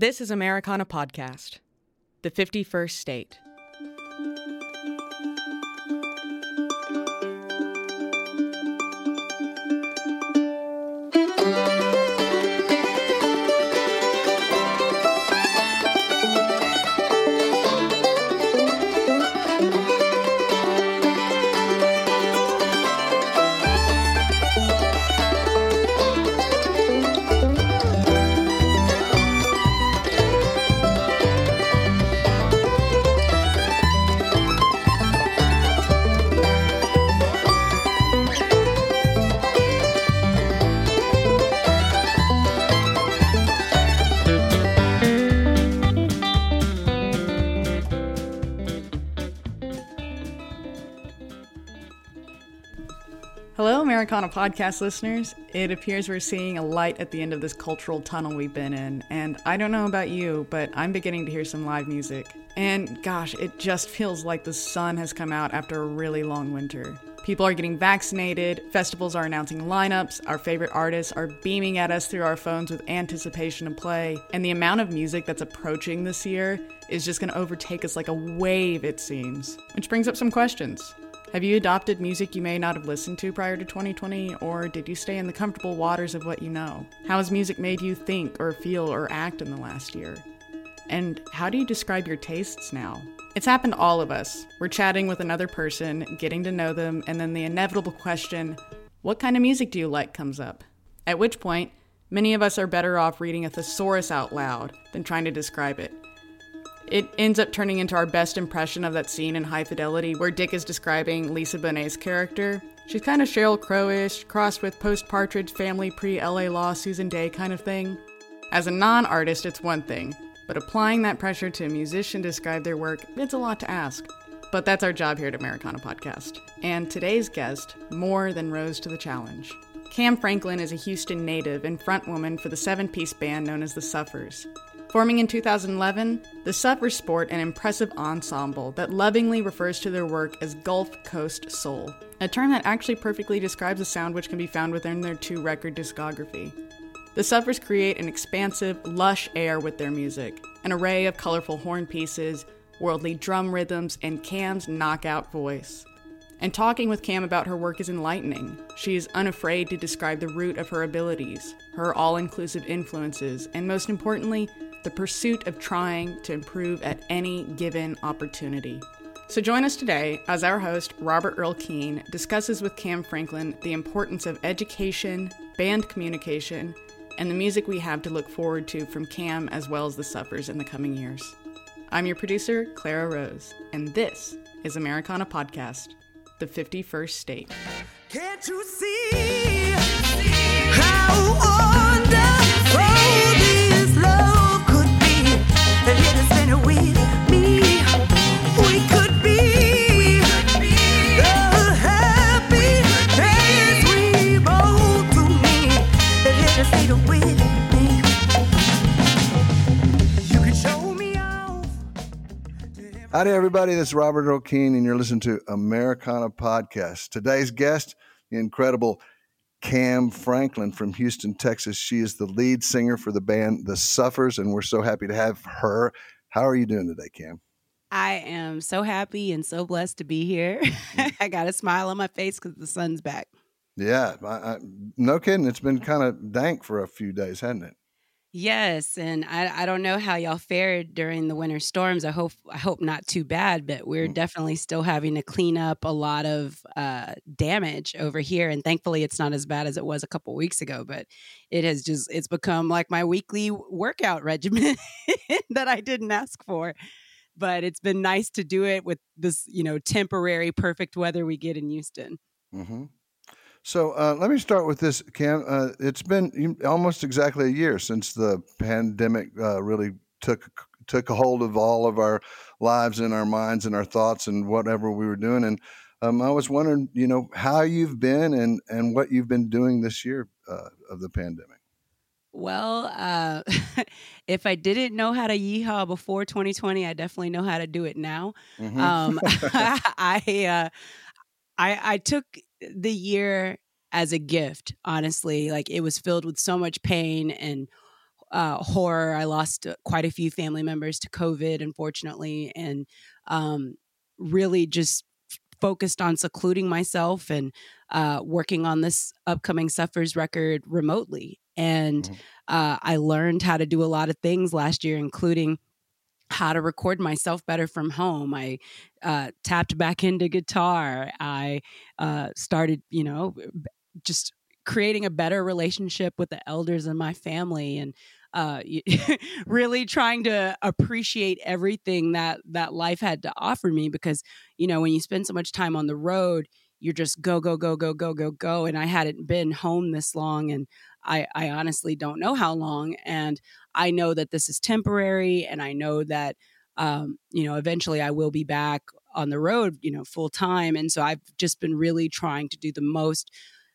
This is Americana Podcast, the 51st state. Americana podcast listeners. It appears we're seeing a light at the end of this cultural tunnel we've been in, and I don't know about you, but I'm beginning to hear some live music. And gosh, it just feels like the sun has come out after a really long winter. People are getting vaccinated, festivals are announcing lineups, our favorite artists are beaming at us through our phones with anticipation of play, and the amount of music that's approaching this year is just going to overtake us like a wave, it seems. Which brings up some questions. Have you adopted music you may not have listened to prior to 2020, or did you stay in the comfortable waters of what you know? How has music made you think or feel or act in the last year? And how do you describe your tastes now? It's happened to all of us. We're chatting with another person, getting to know them, and then the inevitable question, What kind of music do you like? comes up. At which point, many of us are better off reading a thesaurus out loud than trying to describe it. It ends up turning into our best impression of that scene in High Fidelity where Dick is describing Lisa Bonet's character. She's kind of Sheryl Crow-ish, crossed with post-Partridge family pre-LA Law Susan Dey kind of thing. As a non-artist, it's one thing, but applying that pressure to a musician to describe their work, it's a lot to ask. But that's our job here at Americana Podcast. And today's guest more than rose to the challenge. Kam Franklin is a Houston native and frontwoman for the seven piece band known as the Suffers. Forming in 2011, the Suffers sport an impressive ensemble that lovingly refers to their work as Gulf Coast Soul, a term that actually perfectly describes a sound which can be found within their two record discography. The Suffers create an expansive, lush air with their music, an array of colorful horn pieces, worldly drum rhythms, and Kam's knockout voice. And talking with Kam about her work is enlightening. She is unafraid to describe the root of her abilities, her all inclusive influences, and most importantly, the pursuit of trying to improve at any given opportunity. So join us today as our host, Robert Earl Keen, discusses with Kam Franklin the importance of education, band communication, and the music we have to look forward to from Kam as well as the Suffers in the coming years. I'm your producer, Clara Rose, and this is Americana Podcast, the 51st state. Can't you see how wonderful Howdy, everybody. This is Robert Earl Keen, and you're listening to Americana Podcast. Today's guest, the incredible Kam Franklin from Houston, Texas. She is the lead singer for the band The Suffers, and we're so happy to have her. How are you doing today, Kam? I am so happy and so blessed to be here. Mm-hmm. I got a smile on my face because the sun's back. Yeah, I, I, no kidding. It's been kind of dank for a few days, hasn't it? Yes, and I, I don't know how y'all fared during the winter storms. I hope I hope not too bad, but we're Mm. definitely still having to clean up a lot of uh, damage over here. And thankfully, it's not as bad as it was a couple weeks ago. But it has just it's become like my weekly workout regimen that I didn't ask for. But it's been nice to do it with this, you know, temporary perfect weather we get in Houston. hmm So uh, let me start with this, Kam. Uh, it's been almost exactly a year since the pandemic uh, really took took a hold of all of our lives and our minds and our thoughts and whatever we were doing. And um, I was wondering, you know, how you've been and and what you've been doing this year uh, of the pandemic. Well, uh, if I didn't know how to yeehaw before 2020, I definitely know how to do it now. Mhm. Um, I, uh, I I took the year as a gift. Honestly, like it was filled with so much pain and uh, horror. I lost uh, quite a few family members to COVID, unfortunately, and um, really just focused on secluding myself and uh, working on this upcoming Suffers record remotely. And Mhm. uh, I learned how to do a lot of things last year, including how to record myself better from home. I uh, tapped back into guitar. I uh, started, you know, just creating a better relationship with the elders in my family and uh, really trying to appreciate everything that that life had to offer me because you know when you spend so much time on the road you're just go go go go go go go and i hadn't been home this long and i i honestly don't know how long and i know that this is temporary and i know that um you know eventually i will be back on the road you know full time and so i've just been really trying to do the most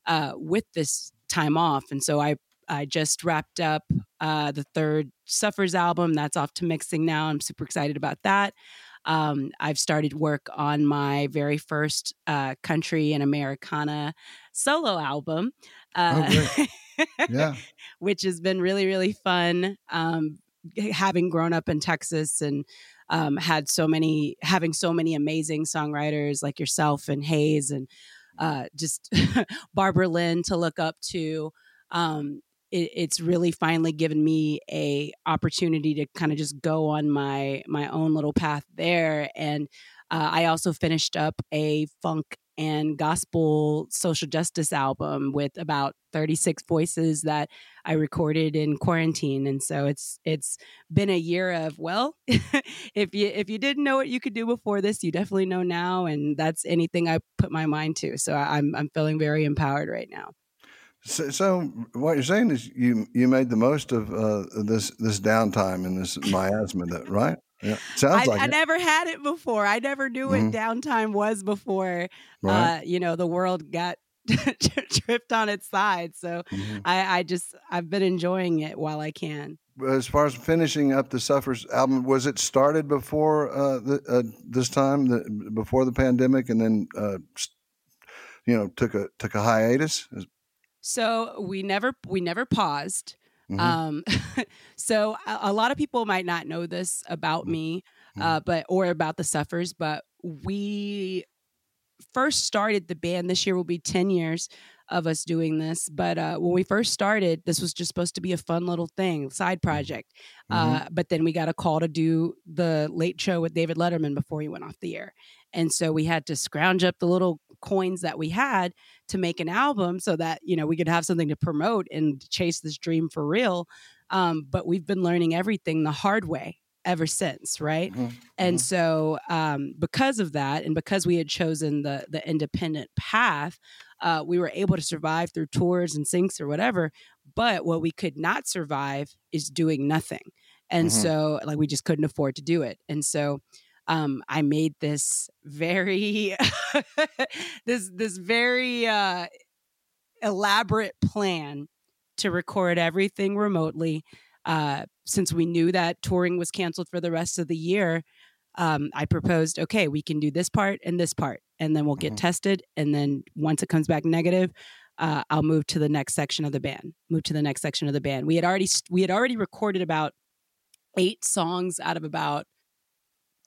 uh with this time off and so i i just wrapped up uh the third suffers album that's off to mixing now i'm super excited about that um, I've started work on my very first uh, country and Americana solo album, uh, Yeah. which has been really, really fun. Um, having grown up in Texas and um, had so many, having so many amazing songwriters like yourself and Hayes and uh, just Barbara Lynn to look up to. Um, it, it's really finally given me a opportunity to kind of just go on my my own little path there and uh, i also finished up a funk and gospel social justice album with about 36 voices that i recorded in quarantine and so it's it's been a year of well if you if you didn't know what you could do before this you definitely know now and that's anything i put my mind to so i'm i'm feeling very empowered right now So, so what you're saying is you you made the most of uh, this this downtime and this miasma, that right? Yeah, sounds I, like I it. never had it before. I never knew Mhm. what downtime was before. Right. Uh, you know, the world got tripped on its side. So Mhm. I, I just I've been enjoying it while I can. As far as finishing up the Suffers album, was it started before uh, the, uh, this time, the, before the pandemic, and then uh, you know took a took a hiatus? So we never we never paused. Mhm. Um, so a, a lot of people might not know this about me, uh, but or about the suffers, but we first started the band. This year will be ten years of us doing this. But uh, when we first started, this was just supposed to be a fun little thing, side project. Uh, but then we got a call to do the late show with David Letterman before he went off the air. And so we had to scrounge up the little coins that we had to make an album so that, you know, we could have something to promote and chase this dream for real. Um, but we've been learning everything the hard way ever since, right? Mhm. And so, um, because of that, and because we had chosen the the independent path, uh, we were able to survive through tours and syncs or whatever. But what we could not survive is doing nothing, and Mhm. so like we just couldn't afford to do it. And so, um, I made this very this this very uh, elaborate plan to record everything remotely. Uh, since we knew that touring was canceled for the rest of the year, um, I proposed, okay, we can do this part and this part, and then we'll get Mhm. tested. And then once it comes back negative, uh, I'll move to the next section of the band. Move to the next section of the band. We had already we had already recorded about eight songs out of about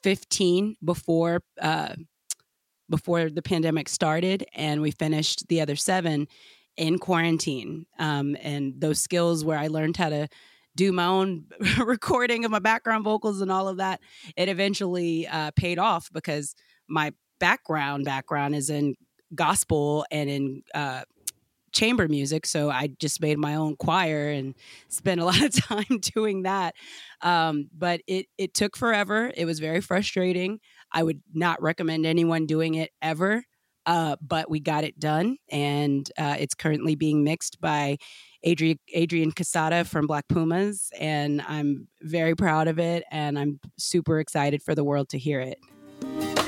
fifteen before uh, before the pandemic started, and we finished the other seven in quarantine. Um, and those skills where I learned how to do my own recording of my background vocals and all of that, it eventually uh, paid off because my background background is in gospel and in uh, chamber music. So I just made my own choir and spent a lot of time doing that. Um, but it it took forever. It was very frustrating. I would not recommend anyone doing it ever. Uh, but we got it done, and uh, it's currently being mixed by Adrian Adrian Quesada from Black Pumas, and I'm very proud of it, and I'm super excited for the world to hear it.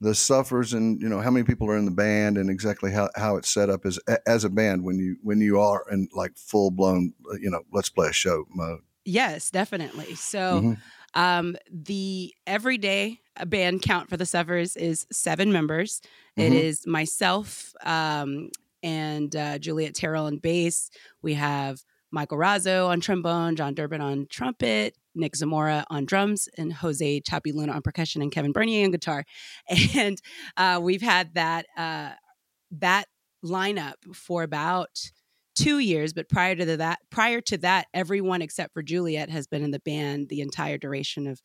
the suffers and you know how many people are in the band and exactly how, how it's set up as as a band when you when you are in like full blown you know let's play a show mode. Yes, definitely. So, Mhm. um, the everyday band count for the Suffers is seven members. It Mhm. is myself um, and uh, Juliet Terrell on bass. We have Michael Razzo on trombone, John Durbin on trumpet, Nick Zamora on drums, and Jose Chapi Luna on percussion, and Kevin Bernier on guitar. And uh, we've had that uh, that lineup for about two years. But prior to that, prior to that, everyone except for Juliet has been in the band the entire duration of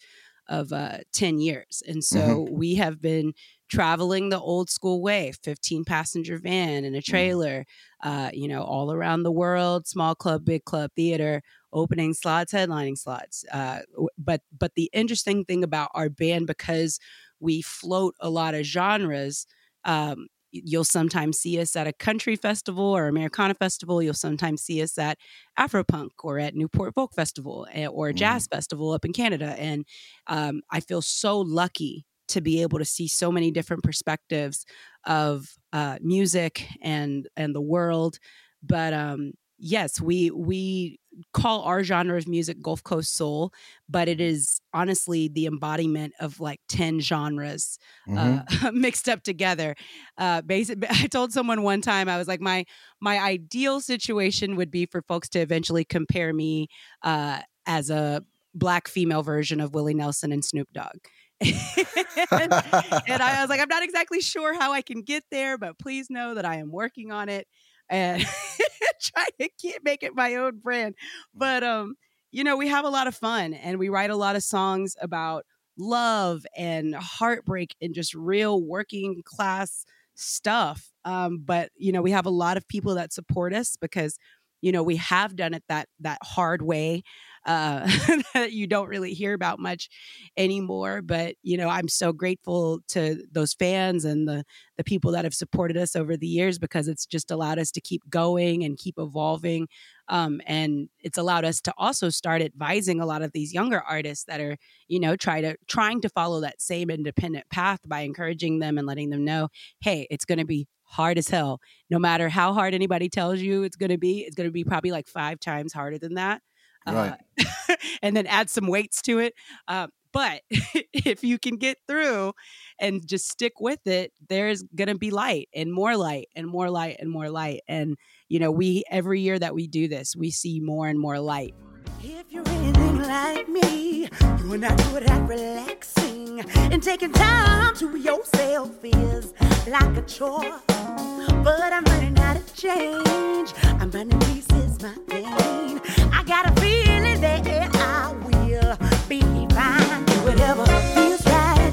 of uh, 10 years. And so we have been traveling the old school way 15 passenger van and a trailer, uh, you know, all around the world, small club, big club, theater, opening slots, headlining slots. Uh, but but the interesting thing about our band, because we float a lot of genres, um, you'll sometimes see us at a country festival or Americana festival. You'll sometimes see us at Afropunk or at Newport Folk Festival eh, or a jazz festival up in Canada. And um, I feel so lucky to be able to see so many different perspectives of uh, music and and the world. But um, yes, we we call our genre of music Gulf Coast soul, but it is honestly the embodiment of like ten genres Mhm. uh, mixed up together. Uh, basic, I told someone one time I was like, my my ideal situation would be for folks to eventually compare me uh, as a black female version of Willie Nelson and Snoop Dogg. and, and I was like, I'm not exactly sure how I can get there, but please know that I am working on it and trying to keep, make it my own brand. But um, you know, we have a lot of fun and we write a lot of songs about love and heartbreak and just real working class stuff. Um, but you know, we have a lot of people that support us because you know we have done it that that hard way uh, that you don't really hear about much anymore. But you know, I'm so grateful to those fans and the the people that have supported us over the years because it's just allowed us to keep going and keep evolving. Um, and it's allowed us to also start advising a lot of these younger artists that are, you know, try to trying to follow that same independent path by encouraging them and letting them know, hey, it's going to be hard as hell. No matter how hard anybody tells you it's going to be, it's going to be probably like five times harder than that. Right. Uh, and then add some weights to it. Um, but if you can get through and just stick with it, there's going to be light and more light and more light and more light. And, you know, we, every year that we do this, we see more and more light. If you're anything like me, you're not good at relaxing and taking time to yourself is like a chore. But I'm learning how to change. I'm running pieces I got a feeling that I will be fine. Do whatever feels right,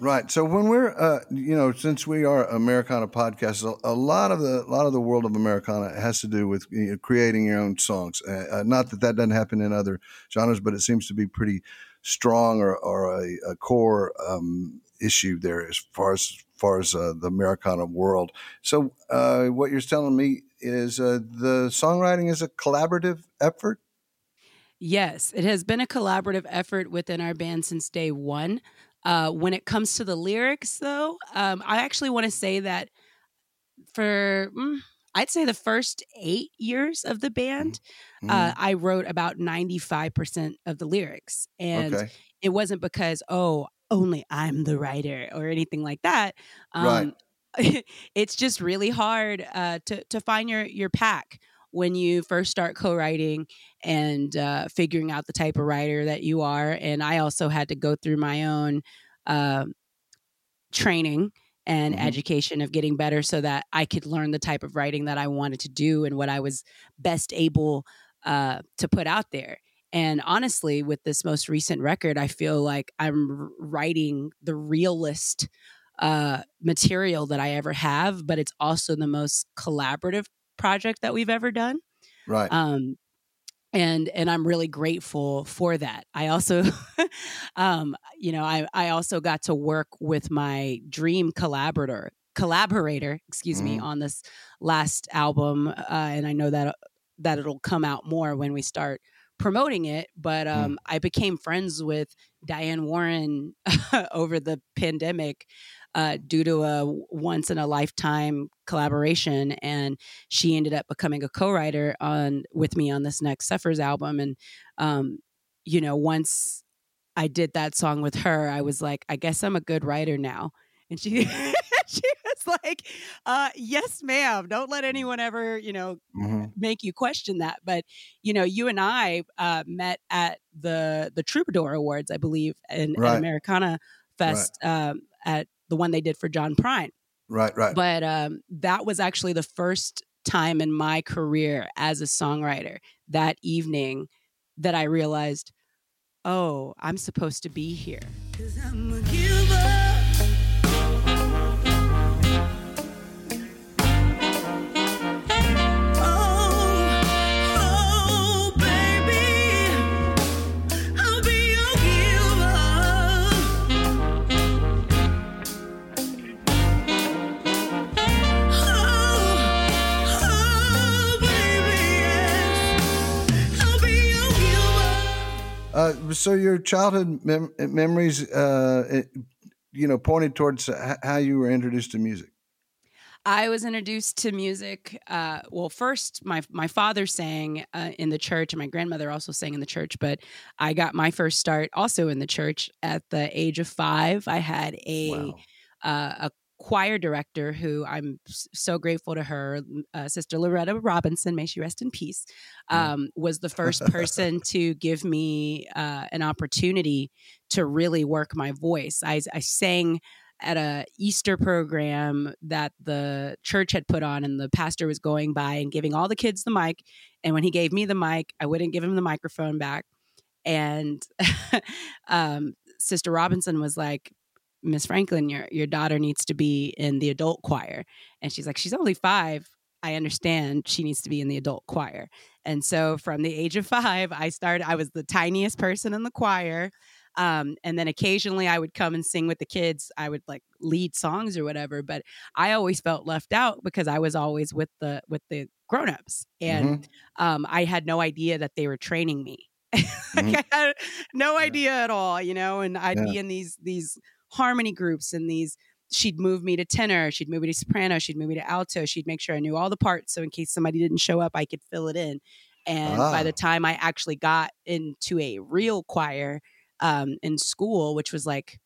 right. So when we're, uh, you know, since we are Americana podcasts, a, a lot of the a lot of the world of Americana has to do with you know, creating your own songs. Uh, uh, not that that doesn't happen in other genres, but it seems to be pretty strong or, or a, a core um, issue there as far as far as uh, the Americana world. So uh, what you're telling me is uh, the songwriting is a collaborative effort. Yes, it has been a collaborative effort within our band since day one. Uh, when it comes to the lyrics, though, um, I actually want to say that for mm, I'd say the first eight years of the band, uh, I wrote about ninety five percent of the lyrics, and okay. it wasn't because oh only I'm the writer or anything like that. Right. Um, it's just really hard uh, to to find your your pack when you first start co-writing and uh, figuring out the type of writer that you are. And I also had to go through my own um training and Mhm. education of getting better so that I could learn the type of writing that I wanted to do and what I was best able uh, to put out there. And honestly, with this most recent record, I feel like I'm writing the realest uh, material that I ever have, but it's also the most collaborative project that we've ever done. Right. Um, and and I'm really grateful for that. I also, um, you know, I I also got to work with my dream collaborator collaborator, excuse me, Mhm. on this last album, uh, and I know that that it'll come out more when we start promoting it. But Mm. um, I became friends with Diane Warren over the pandemic uh, due to a once in a lifetime collaboration, and she ended up becoming a co-writer on with me on this next Suffers album. And um, you know, once I did that song with her, I was like, I guess I'm a good writer now. And she she was like, uh, yes, ma'am. Don't let anyone ever, you know, Mhm. make you question that. But you know, you and I uh, met at the the Troubadour Awards, I believe, in Right. at Americana Fest um, at the one they did for John Prine. Right, right. But um, that was actually the first time in my career as a songwriter that evening that I realized, oh, I'm supposed to be here. Uh, so your childhood mem- memories, uh, it- you know, pointed towards how you were introduced to music. I was introduced to music. Uh, well, first, my my father sang uh, in the church, and my grandmother also sang in the church. But I got my first start also in the church at the age of five. I had a Wow. uh, a choir director who I'm so grateful to her, uh, Sister Loretta Robinson, may she rest in peace, um, was the first person to give me uh, an opportunity to really work my voice. I, I sang at a Easter program that the church had put on, and the pastor was going by and giving all the kids the mic. And when he gave me the mic, I wouldn't give him the microphone back. And um, Sister Robinson was like, Miss Franklin, your your daughter needs to be in the adult choir. And she's like, she's only five. I understand she needs to be in the adult choir. And so from the age of five, I started, I was the tiniest person in the choir. Um, and then occasionally I would come and sing with the kids. I would like lead songs or whatever, but I always felt left out because I was always with the with the grown-ups. And Mhm. um, I had no idea that they were training me. like Mhm. I had no Yeah. idea at all, you know. And I'd be in these these harmony groups and these. She'd move me to tenor, she'd move me to soprano, she'd move me to alto. She'd make sure I knew all the parts, so in case somebody didn't show up, I could fill it in. And by Ah. the time I actually got into a real choir um, in school, which was like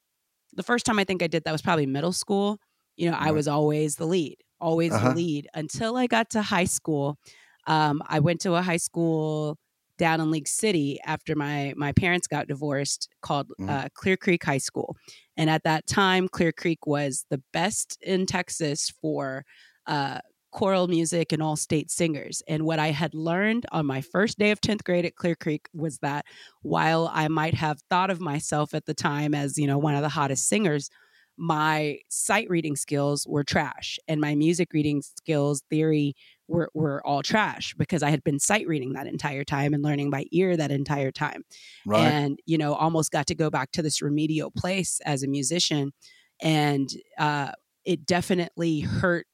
the first time I think I did that was probably middle school. You know, I was always the lead, always Uh-huh. the lead until I got to high school. Um, I went to a high school down in League City after my my parents got divorced, called Mhm. uh, Clear Creek High School. And at that time, Clear Creek was the best in Texas for uh, choral music and all state singers. And what I had learned on my first day of 10th grade at Clear Creek was that while I might have thought of myself at the time as, you know, one of the hottest singers, my sight reading skills were trash and my music reading skills theory were, were all trash because I had been sight reading that entire time and learning by ear that entire time Right. and you know almost got to go back to this remedial place as a musician and uh, it definitely hurt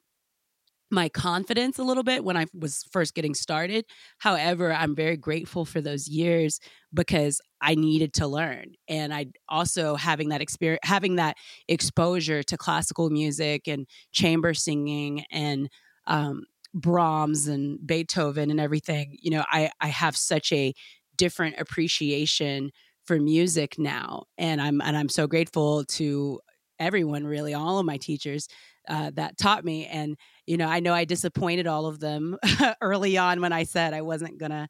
my confidence a little bit when I was first getting started. However, I'm very grateful for those years because I needed to learn. And I also having that experience, having that exposure to classical music and chamber singing and um, Brahms and Beethoven and everything, you know, I, I have such a different appreciation for music now. And I'm, and I'm so grateful to everyone, really, all of my teachers uh, that taught me. And you know, I know I disappointed all of them early on when I said I wasn't gonna,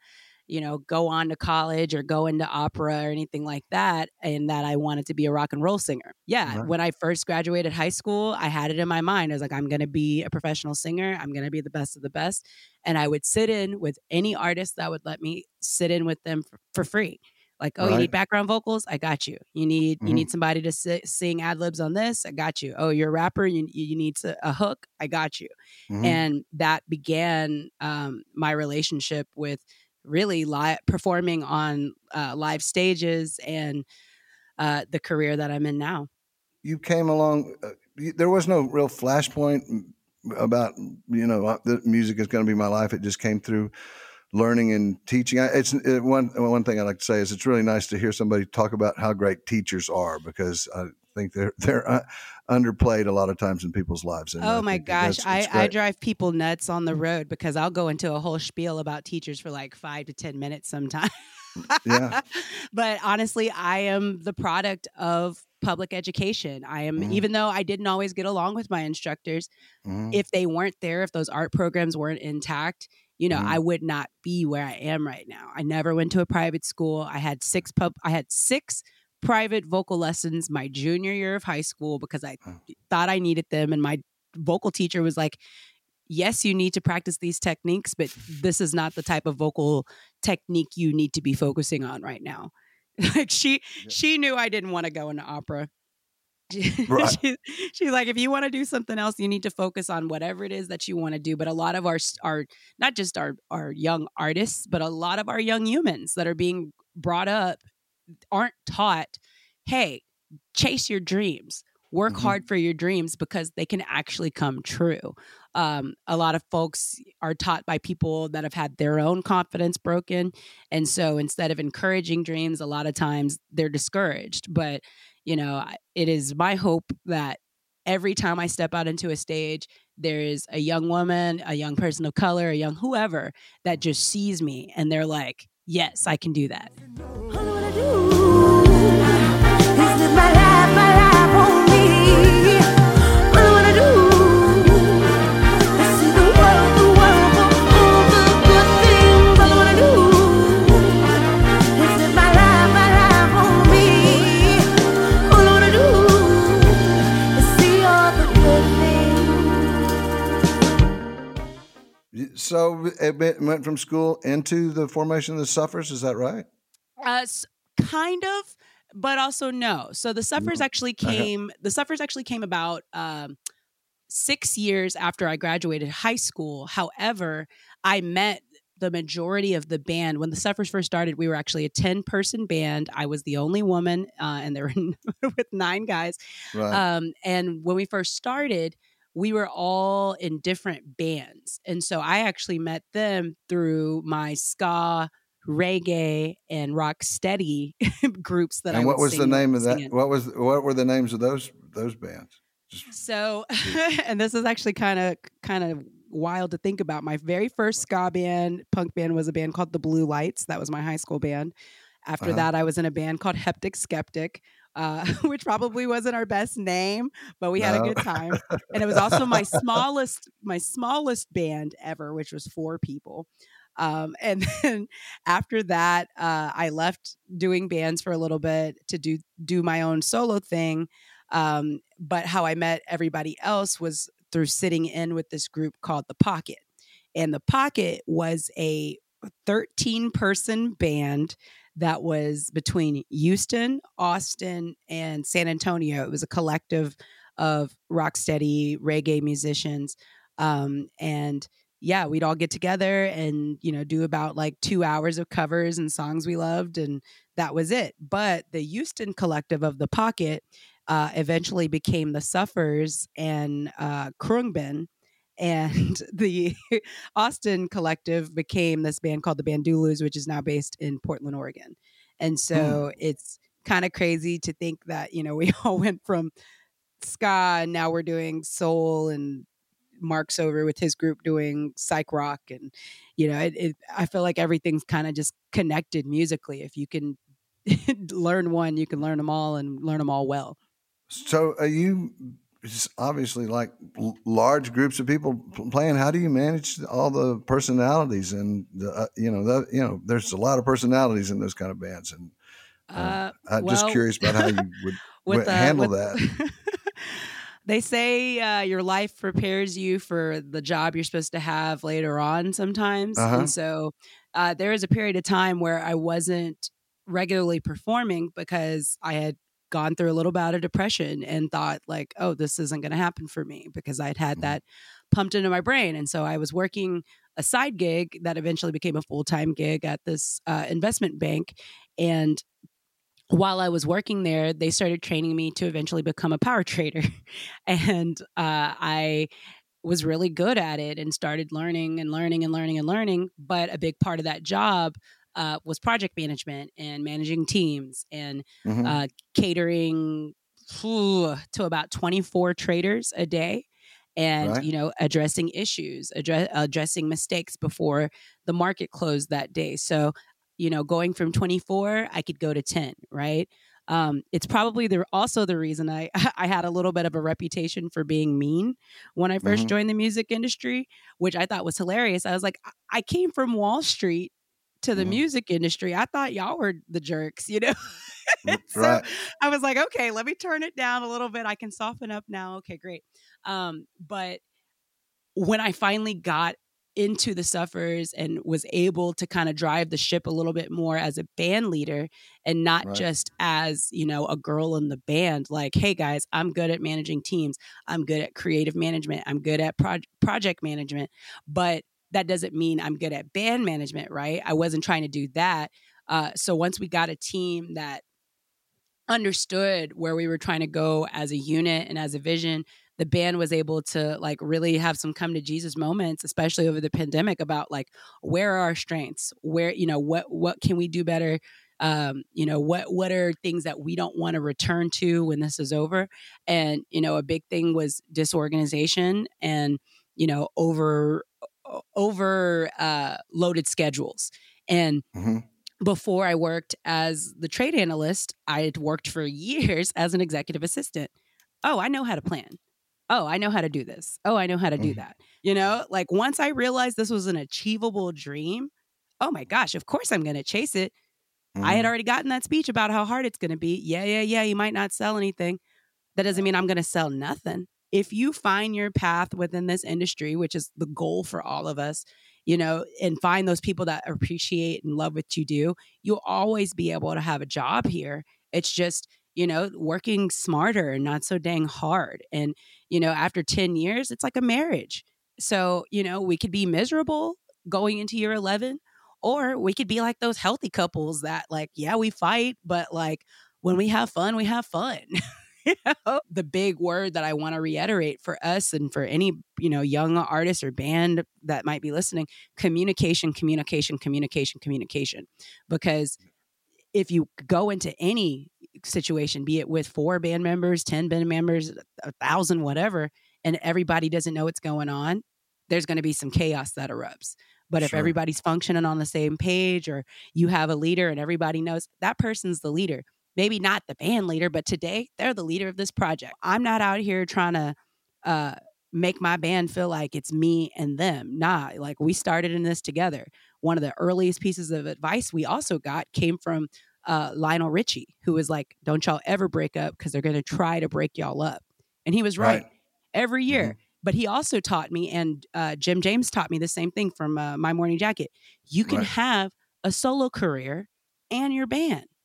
you know, go on to college or go into opera or anything like that, and that I wanted to be a rock and roll singer. Yeah, Right. when I first graduated high school, I had it in my mind. I was like, I'm gonna be a professional singer. I'm gonna be the best of the best, and I would sit in with any artist that would let me sit in with them for, for free. Like, oh, you need background vocals? I got you. You need you Mhm. need somebody to si- sing ad libs on this? I got you. Oh, you're a rapper. You you need to, a hook? I got you Mhm. and that began um, my relationship with really live performing on uh, live stages and uh, the career that I'm in now. you came along uh, there was no real flashpoint about you know uh, the music is going to be my life. It just came through learning and teaching. It's it, one one thing I like to say is it's really nice to hear somebody talk about how great teachers are because I think they're they're uh, underplayed a lot of times in people's lives. And I Oh my think gosh, I, I drive people nuts on the road because I'll go into a whole spiel about teachers for like five to 10 minutes sometimes. Yeah. but honestly, I am the product of public education. I am, Mhm. even though I didn't always get along with my instructors, Mhm. if they weren't there, if those art programs weren't intact, you know, Mhm. I would not be where I am right now. I never went to a private school. I had six pub I had six private vocal lessons my junior year of high school because I Oh. thought I needed them and my vocal teacher was like, "Yes, you need to practice these techniques, but this is not the type of vocal technique you need to be focusing on right now." like she Yeah. she knew I didn't want to go into opera. Right. she, she's like, if you want to do something else, you need to focus on whatever it is that you want to do. But a lot of our our not just our our young artists, but a lot of our young humans that are being brought up aren't taught, hey, chase your dreams. Work Mhm. hard for your dreams because they can actually come true. Um, a lot of folks are taught by people that have had their own confidence broken. And so instead of encouraging dreams, a lot of times they're discouraged. But, you know, it is my hope that every time I step out into a stage, there is a young woman, a young person of color, a young whoever that just sees me and they're like, yes, I can do that. So it went from school into the formation of the Suffers. Is that right? Uh, kind of, but also no. So the suffers actually Okay. came. The suffers actually came about um, six years after I graduated high school. However, I met the majority of the band when the suffers first started. We were actually a ten person band. I was the only woman, uh, and there were with nine guys. Right. Um, and when we first started, we were all in different bands. And so I actually met them through my ska, reggae, and rock steady groups that I and what would was the name of that? in. What was what were the names of those those bands? Just, So, and this is actually kind of kind of wild to think about. My very first ska band, punk band, was a band called the Blue Lights. That was my high school band. After Uh-huh. that, I was in a band called Heptic Skeptic, uh, which probably wasn't our best name, but we had a good time. And it was also my smallest my smallest band ever, which was four people. Um, and then after that, uh, I left doing bands for a little bit to do do my own solo thing. Um, but how I met everybody else was through sitting in with this group called The Pocket. And The Pocket was a 13 person band that was between Houston, Austin, and San Antonio. It was a collective of rocksteady reggae musicians. Um, and yeah, we'd all get together and, you know, do about like two hours of covers and songs we loved. And that was it. But the Houston collective of The Pocket uh, eventually became the Suffers and uh, Khruangbin. And the Austin collective became this band called the Bandulus, which is now based in Portland, Oregon. And so it's kind of crazy to think that, you know, we all went from ska and now we're doing soul and Mark's over with his group doing psych rock. And, you know, it, it, I feel like everything's kind of just connected musically. If you can learn one, you can learn them all and learn them all well. so are you it's obviously like large groups of people playing? How do you manage all the personalities and the, uh, you know the, you know there's a lot of personalities in those kind of bands and uh, Uh, I'm just curious about how you would uh, handle with- that. they say uh, your life prepares you for the job you're supposed to have later on sometimes. Uh-huh. And so uh, there was a period of time where I wasn't regularly performing because I had gone through a little bout of depression and thought like, oh, this isn't going to happen for me because I'd had Mhm. that pumped into my brain. And so I was working a side gig that eventually became a full time gig at this uh, investment bank. And while I was working there, they started training me to eventually become a power trader. and uh, I was really good at it and started learning and learning and learning and learning. But a big part of that job uh, was project management and managing teams and Mhm. uh, catering phew, to about 24 traders a day and Right. you know addressing issues address, addressing mistakes before the market closed that day so you know going from 24 i could go to 10 right um, it's probably the also the reason I I had a little bit of a reputation for being mean when I 1st Mhm. joined the music industry, which I thought was hilarious. I was like, I- came from Wall Street to the Mhm. music industry. I thought y'all were the jerks, you know. So right. I was like, okay, let me turn it down a little bit. I can soften up now. Okay, great. Um, but when I finally got into the suffers and was able to kind of drive the ship a little bit more as a band leader and not Right. just as you know a girl in the band like hey guys i'm good at managing teams. I'm good at creative management. I'm good at proj- project management. But that doesn't mean i'm good at band management right? I wasn't trying to do that. Uh, so once we got a team that understood where we were trying to go as a unit and as a vision the band was able to like really have some come to jesus moments especially over the pandemic about like where are our strengths where you know what what can we do better um you know what what are things that we don't want to return to when this is over and you know a big thing was disorganization and you know over over uh loaded schedules and Mhm. before I worked as the trade analyst, I had worked for years as an executive assistant. Oh, I know how to plan. Oh, I know how to do this. Oh, I know how to do Mhm. that. You know, like once I realized this was an achievable dream, oh my gosh, of course I'm going to chase it. I had Mhm. already gotten that speech about how hard it's going to be. Yeah, yeah, yeah. You might not sell anything. That doesn't mean I'm going to sell nothing. If you find your path within this industry, which is the goal for all of us, you know, and find those people that appreciate and love what you do, you'll always be able to have a job here. It's just, you know, working smarter and not so dang hard. And, you know, after 10 years, it's like a marriage. So, you know, we could be miserable going into year 11, or we could be like those healthy couples that, like, yeah, we fight, but like when we have fun, we have fun. You know? the big word that I want to reiterate for us and for any, you know, young artist or band that might be listening, communication, communication, communication, communication. Because if you go into any situation, be it with four band members, 10 band members, a thousand, whatever, and everybody doesn't know what's going on, there's going to be some chaos that erupts. But if Sure. everybody's functioning on the same page or you have a leader and everybody knows that person's the leader, maybe not the band leader, but today they're the leader of this project. I'm not out here trying to uh, make my band feel like it's me and them. Nah, like we started in this together. One of the earliest pieces of advice we also got came from uh, Lionel Richie, who was like, "Don't y'all ever break up because they're going to try to break y'all up," and he was right, Right. every year. But he also taught me, and uh, Jim James taught me the same thing from uh, My Morning Jacket. You can Right. have a solo career and your band.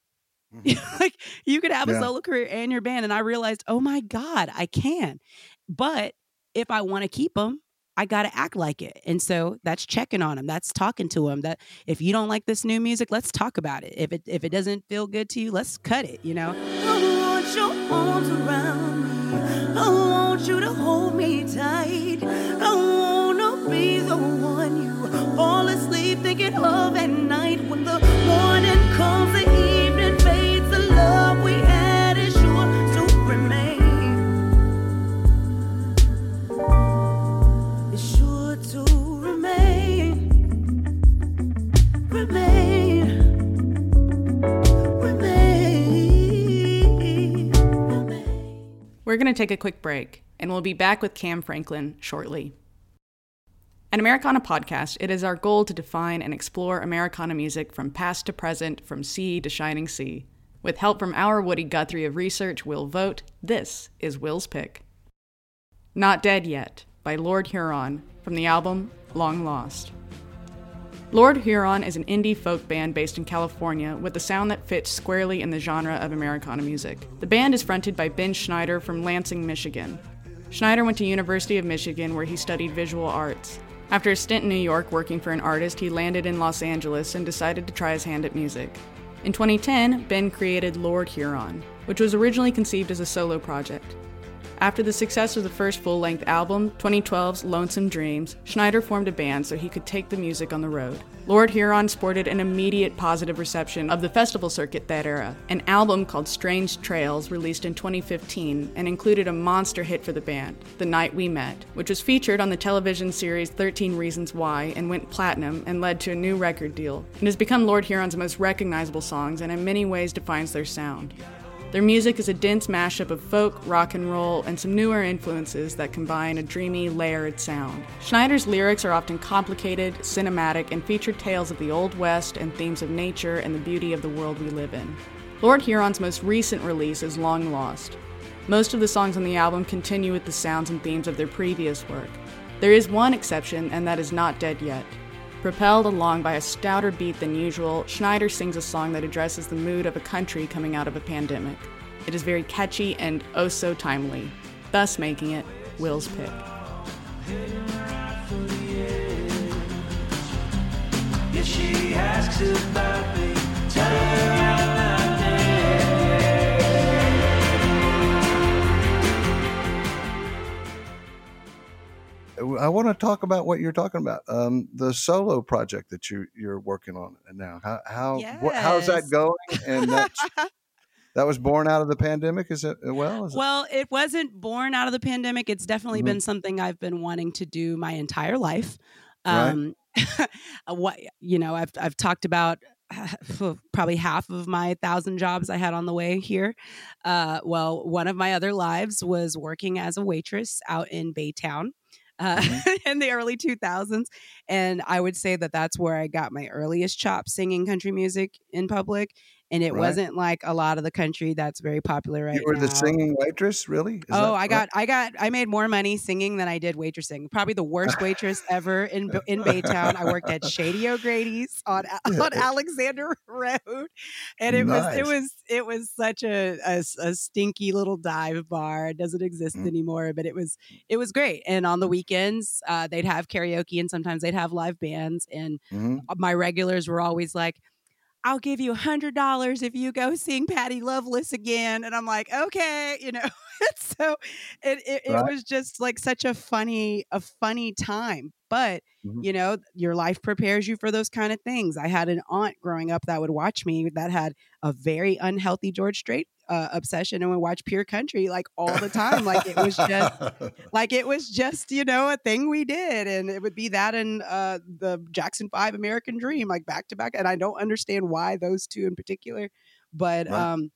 Mhm. like you could have a solo career and your band, and I realized, oh my god, I can. But if I want to keep them, I got to act like it. And so that's checking on them. That's talking to them. That if you don't like this new music, let's talk about it. If it if it doesn't feel good to you, let's cut it. You know. I want you to hold me tight. I wanna be the one you fall asleep thinking of at night. We're going to take a quick break, and we'll be back with Kam Franklin shortly. At Americana Podcast, it is our goal to define and explore Americana music from past to present, from sea to shining sea. With help from our Woody Guthrie of Research, Will Vote, this is Will's Pick. Not Dead Yet by Lord Huron from the album Long Lost. Lord Huron is an indie folk band based in California with a sound that fits squarely in the genre of Americana music. The band is fronted by Ben Schneider from Lansing, Michigan. Schneider went to University of Michigan where he studied visual arts. After a stint in New York working for an artist, he landed in Los Angeles and decided to try his hand at music. In 2010, Ben created Lord Huron, which was originally conceived as a solo project. After the success of the first full length album, 2012's Lonesome Dreams, Schneider formed a band so he could take the music on the road. Lord Huron sported an immediate positive reception of the festival circuit that era. An album called Strange Trails released in 2015 and included a monster hit for the band, The Night We Met, which was featured on the television series 13 Reasons Why and went platinum and led to a new record deal. It has become Lord Huron's most recognizable songs and in many ways defines their sound. Their music is a dense mashup of folk, rock and roll, and some newer influences that combine a dreamy, layered sound. Schneider's lyrics are often complicated, cinematic, and feature tales of the Old West and themes of nature and the beauty of the world we live in. Lord Huron's most recent release is Long Lost. Most of the songs on the album continue with the sounds and themes of their previous work. There is one exception, and that is Not Dead Yet. Propelled along by a stouter beat than usual, Schneider sings a song that addresses the mood of a country coming out of a pandemic. It is very catchy and oh so timely, thus making it Will's pick. She asks about me, tell her I want to talk about what you're talking about, um, the solo project that you you're working on now. How how wh- how's that going? And that's, that was born out of the pandemic. Is it uh, well? Is it, Well, it wasn't born out of the pandemic. It's definitely Mhm. been something I've been wanting to do my entire life. Right. Um, what you know, I've I've talked about probably half of my thousand jobs I had on the way here. Uh, well, one of my other lives was working as a waitress out in Baytown. Uh, in the early 2000s. And I would say that that's where I got my earliest chops singing country music in public. And it Right. wasn't like a lot of the country that's very popular right now. you were now. the singing waitress, really? Is Oh, I got, I got, I made more money singing than I did waitressing. Probably the worst waitress ever in in Baytown. I worked at Shady O'Grady's on on Alexander Road, and it was it was it was such a a stinky little dive bar. It doesn't exist Mm. anymore, but it was it was great. And on the weekends, uh, they'd have karaoke, and sometimes they'd have live bands. And Mhm. my regulars were always like. I'll give you a hundred dollars if you go sing Patty Loveless again. And I'm like, okay, you know. so it it, it was just like such a funny, a funny time. But Mhm. you know, your life prepares you for those kind of things. I had an aunt growing up that would watch me that had a very unhealthy George Strait uh, obsession and would watch Pure Country like all the time. like it was just like it was just you know a thing we did and it would be that and uh the jackson 5 american dream like back to back and i don't understand why those two in particular but Right. um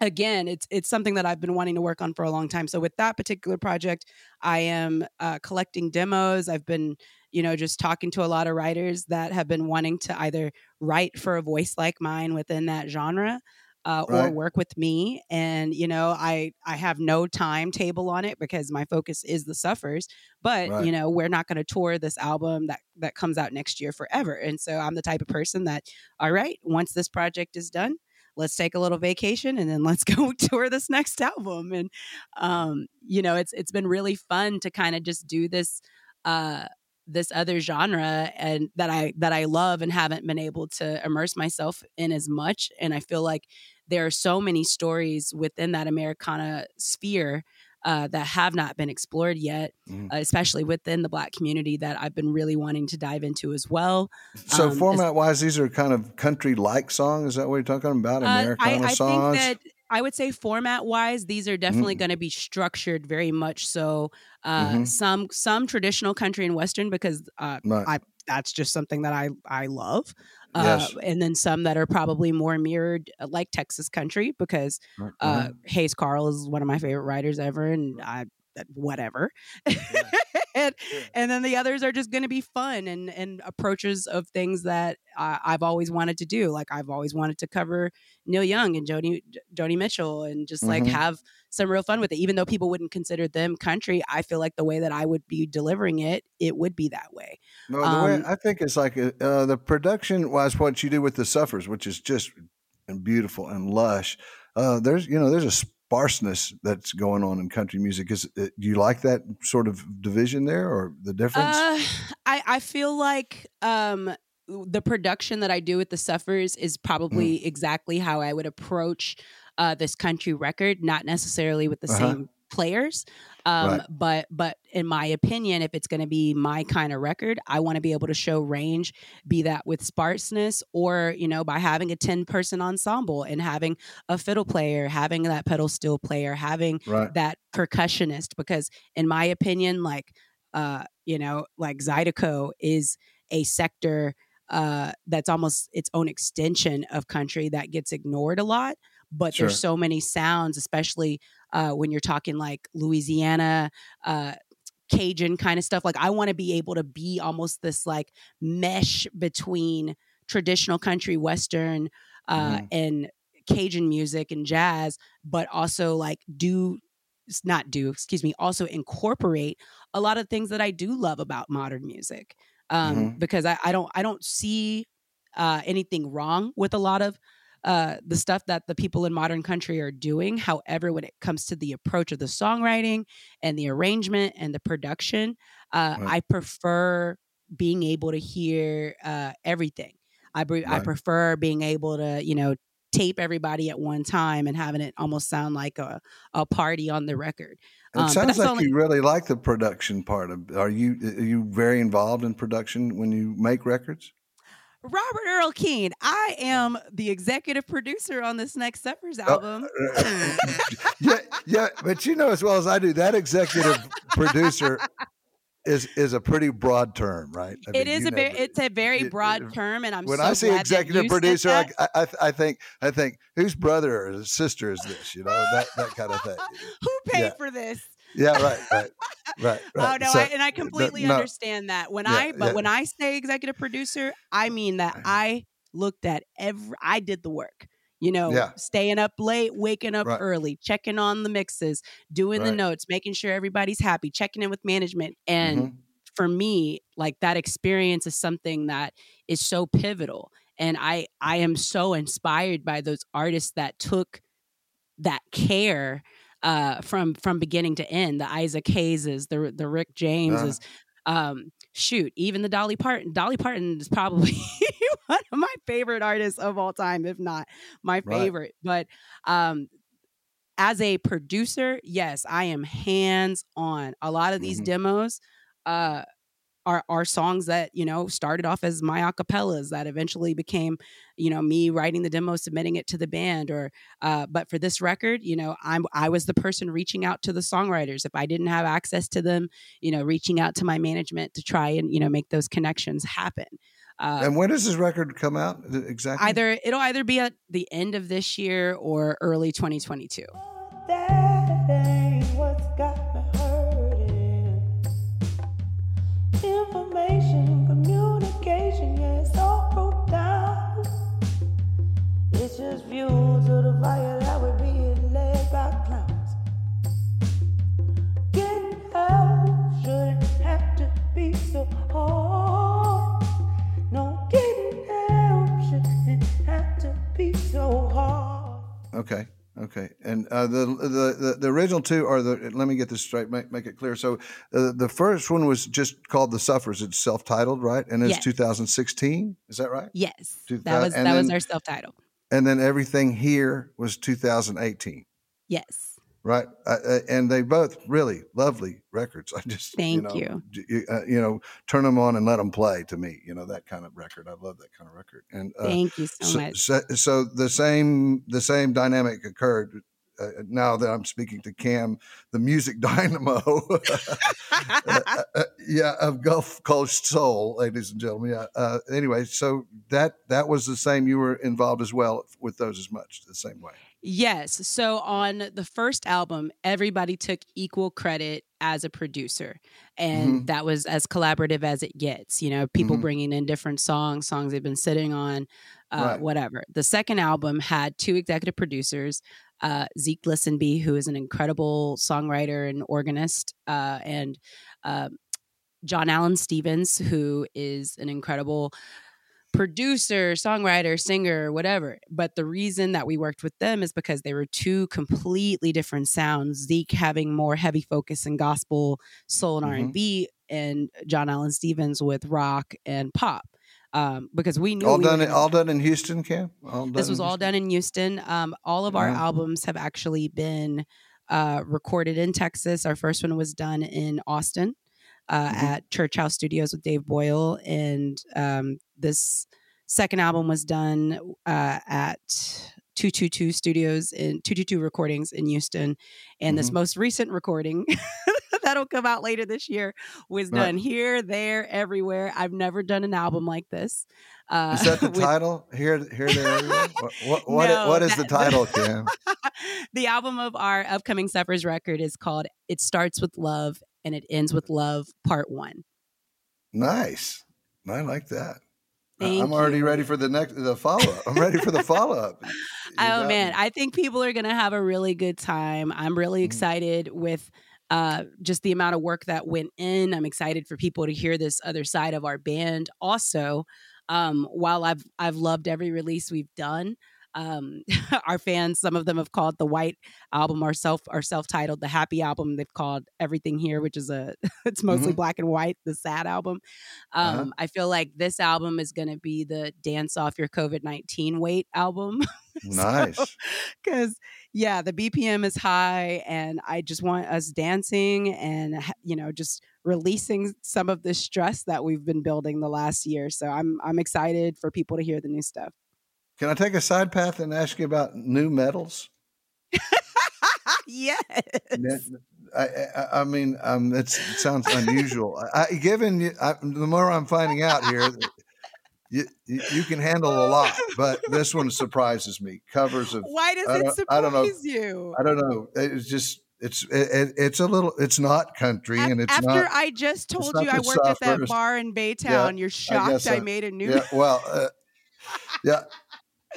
again it's it's something that i've been wanting to work on for a long time. So with that particular project i am uh, collecting demos. I've been you know just talking to a lot of writers that have been wanting to either write for a voice like mine within that genre uh, or work with me. And you know i i have no timetable on it because my focus is the suffers but Right. you know we're not going to tour this album that that comes out next year forever. And so i'm the type of person that all right once this project is done let's take a little vacation and then let's go tour this next album and um you know it's it's been really fun to kind of just do this uh this other genre and that I that I love and haven't been able to immerse myself in as much and I feel like there are so many stories within that Americana sphere uh, that have not been explored yet, Mhm. uh, especially within the Black community that I've been really wanting to dive into as well. so um, format wise, these are kind of country like songs. Is that what you're talking about? Uh, Americana I, I songs. think that I would say format wise, these are definitely Mhm. going to be structured very much so. Uh, Mhm. Some some traditional country and western because uh, Right. I that's just something that I I love. Uh, And then some that are probably more mirrored, uh, like Texas country, because uh. Hayes Carll is one of my favorite writers ever, and I that whatever. and, and then the others are just going to be fun and and approaches of things that I, I've always wanted to do. Like I've always wanted to cover Neil Young and Joni Joni Mitchell, and just like Mhm. have some real fun with it. Even though people wouldn't consider them country, I feel like the way that I would be delivering it, it would be that way. No, the way Um, I think it's like uh, uh, the production was what you do with the suffers, which is just beautiful and lush. Uh, there's you know there's a sparseness that's going on in country music. Is uh, do you like that sort of division there or the difference? Uh, I I feel like um the production that I do with the Suffers is probably Mm. exactly how I would approach uh, this country record, not necessarily with the Uh-huh. same players. Um, Right. but but in my opinion, if it's going to be my kind of record, I want to be able to show range, be that with sparseness or you know by having a ten person ensemble and having a fiddle player, having that pedal steel player, having Right. that percussionist because in my opinion like uh you know like zydeco is a sector uh that's almost its own extension of country that gets ignored a lot but Sure. there's so many sounds especially uh when you're talking like louisiana uh cajun kind of stuff like i want to be able to be almost this like mesh between traditional country western uh Mhm. and cajun music and jazz but also like do not do excuse me also incorporate a lot of things that i do love about modern music um Mhm. because I, I don't i don't see uh anything wrong with a lot of uh the stuff that the people in modern country are doing however when it comes to the approach of the songwriting and the arrangement and the production uh Right. i prefer being able to hear uh everything i bre- i prefer being able to you know tape everybody at one time and having it almost sound like a, a party on the record. It Um, sounds like only- you really like the production part of. Are you are you very involved in production when you make records? Robert Earl Keen, I am the executive producer on this next Suffers Oh, album. yeah, yeah, but you know as well as I do that executive producer is is a pretty broad term, right? I it mean, is a very, it's a very broad it- term, and I'm when so I say glad executive producer. I, I I think I think whose brother or sister is this? You know that that kind of thing. who paid yeah. for this? Yeah, right, right, right. Oh no, So, I, and I completely no, understand that. When Yeah, I, but yeah. when I say executive producer, I mean that I looked at every, I did the work. You know, Yeah. staying up late, waking up Right. early, checking on the mixes, doing the notes, making sure everybody's happy, checking in with management, and Mhm. for me like that experience is something that is so pivotal and i i am so inspired by those artists that took that care uh from from beginning to end the isaac hayeses the the rick jameses um shoot even the dolly parton dolly parton is probably one of my favorite artists of all time if not my Right. favorite but um as a producer yes i am hands on a lot of these Mhm. demos uh are are songs that you know started off as my acapellas that eventually became you know me writing the demo submitting it to the band or uh but for this record you know i'm i was the person reaching out to the songwriters. If i didn't have access to them you know reaching out to my management to try and you know make those connections happen. Uh, And when does this record come out exactly? either it'll either be at the end of this year or early 2022 It's just fuel to the fire that we're being led by clowns. Getting help shouldn't have to be so hard. No, getting help shouldn't have to be so hard. Okay. Okay. And uh, the, the the the original two are the. Let me get this straight. Make make it clear. So uh, the first one was just called "The Suffers." It's self-titled, right? And it's Yes. 2016. Is that right? yes Two that was and that was our self-title And then everything here was 2018, yes right? Uh, uh, and they both really lovely records. I just Thank know, you. j- you. Uh, you know, turn them on and let them play. To me, you know that kind of record. I love that kind of record. And uh, thank you so, so, much so, so the same the same dynamic occurred uh, now that I'm speaking to Kam, the music dynamo, uh, uh, uh, yeah, of Gulf Coast Soul, ladies and gentlemen. Yeah. Uh, anyway, so that that was the same. You were involved as well with those as much the same way. Yes. So on the first album, everybody took equal credit as a producer. And Mhm. that was as collaborative as it gets. You know, people Mhm. bringing in different songs, songs they've been sitting on, uh, Right. whatever. The second album had two executive producers uh, Zeke Listenby, who is an incredible songwriter and organist, uh, and uh, John Allen Stevens, who is an incredible producer, songwriter, singer, whatever. But the reason that we worked with them is because they were two completely different sounds. Zeke having more heavy focus in gospel, soul, and Mhm. R and B, and John Allen Stevens with rock and pop. Um, because we knew all we done. were In, gonna- all done in Houston, Kam. All this was all done in Houston. Um, all of our Wow. albums have actually been uh, recorded in Texas. Our first one was done in Austin uh, Mhm. at Church House Studios with Dave Boyle, and um, this second album was done uh, at 222 Studios in 222 Recordings in Houston, and this Mhm. most recent recording. That'll come out later this year. Was Right. done here, there, everywhere. I've never done an album like this. Uh, Is that the with- title? Here, here, there. everywhere? What, what, what, No, what is the title, Kam? the album of our upcoming Suffers record is called It Starts with Love and It Ends with Love, Part One. Nice. I like that. Thank I'm already you. ready for the next the follow up. I'm ready for the follow up. Oh man, I think people are gonna have a really good time. I'm really Mhm. excited with uh, just the amount of work that went in. I'm excited for people to hear this other side of our band. Also, um, while I've I've loved every release we've done, um, our fans, some of them have called the White album our self our self titled the Happy album. They've called Everything Here, which is a it's mostly Mhm. black and white, the sad album. Um, Uh-huh. I feel like this album is going to be the dance off your COVID nineteen weight album. nice. because yeah the bpm is high and i just want us dancing and you know just releasing some of the stress that we've been building the last year so i'm i'm excited for people to hear the new stuff Can I take a side path and ask you about new metals? yes I, I, I mean, um, it's, it sounds unusual. I, I- given you, I, the more I'm finding out here, you, you can handle a lot, but this one surprises me. Covers of why does it don't- I don't know. surprise you I don't know. It's just it's it, it- it's a little. It's not country, and it's after not. I just told you I worked at that bar in Baytown, you're shocked guess I, so. made a new. Yeah. Well. Uh, yeah.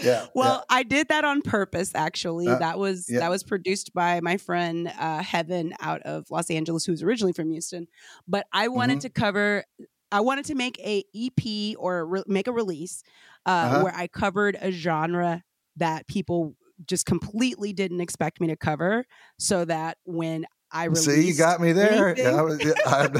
Yeah. Well, I did that on purpose. Actually, Uh, that was yeah. that was produced by my friend uh, Heaven out of Los Angeles, who's originally from Houston. But I wanted Mhm. to cover. I wanted to make a EP or re- make a release uh, Uh-huh. where I covered a genre that people just completely didn't expect me to cover, so that when I yeah. released, See, you got me there. Yeah, was, yeah, I'm,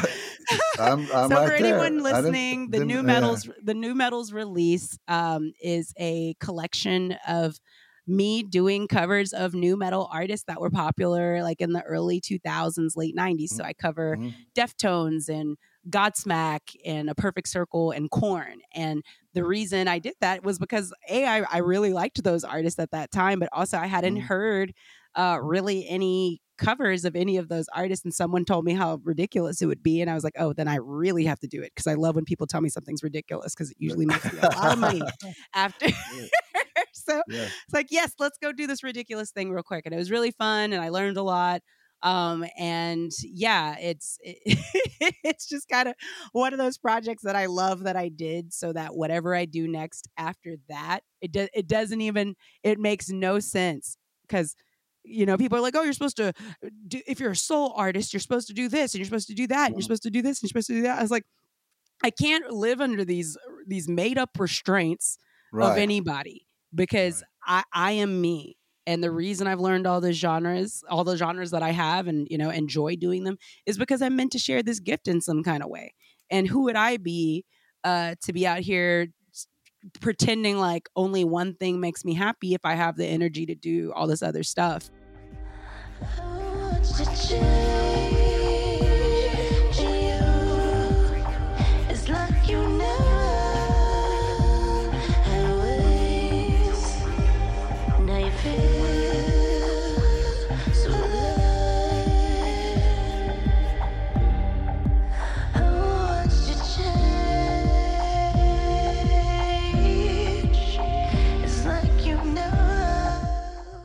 I'm, I'm so right for anyone there. Listening, the new yeah. metals the new metals release um, is a collection of me doing covers of new metal artists that were popular like in the early 2000s late 90s so i cover Mhm. deftones and godsmack and a perfect circle and korn and the reason i did that was because a i, I really liked those artists at that time but also i hadn't Mhm. heard uh, really any covers of any of those artists and someone told me how ridiculous it would be and i was like oh then i really have to do it because i love when people tell me something's ridiculous because it usually makes me a lot of money after so Yeah. it's like yes let's go do this ridiculous thing real quick and it was really fun and i learned a lot um and yeah it's it, it's just kind of one of those projects that i love that i did so that whatever i do next after that it does it doesn't even it makes no sense because you know people are like oh you're supposed to do if you're a soul artist you're supposed to do this and you're supposed to do that and you're supposed to do this and you're supposed to do that. I was like i can't live under these these made up restraints of anybody because I, I am me. And the reason I've learned all the genres, all the genres that I have and, you know, enjoy doing them is because I'm meant to share this gift in some kind of way. And who would I be uh, to be out here pretending like only one thing makes me happy if I have the energy to do all this other stuff?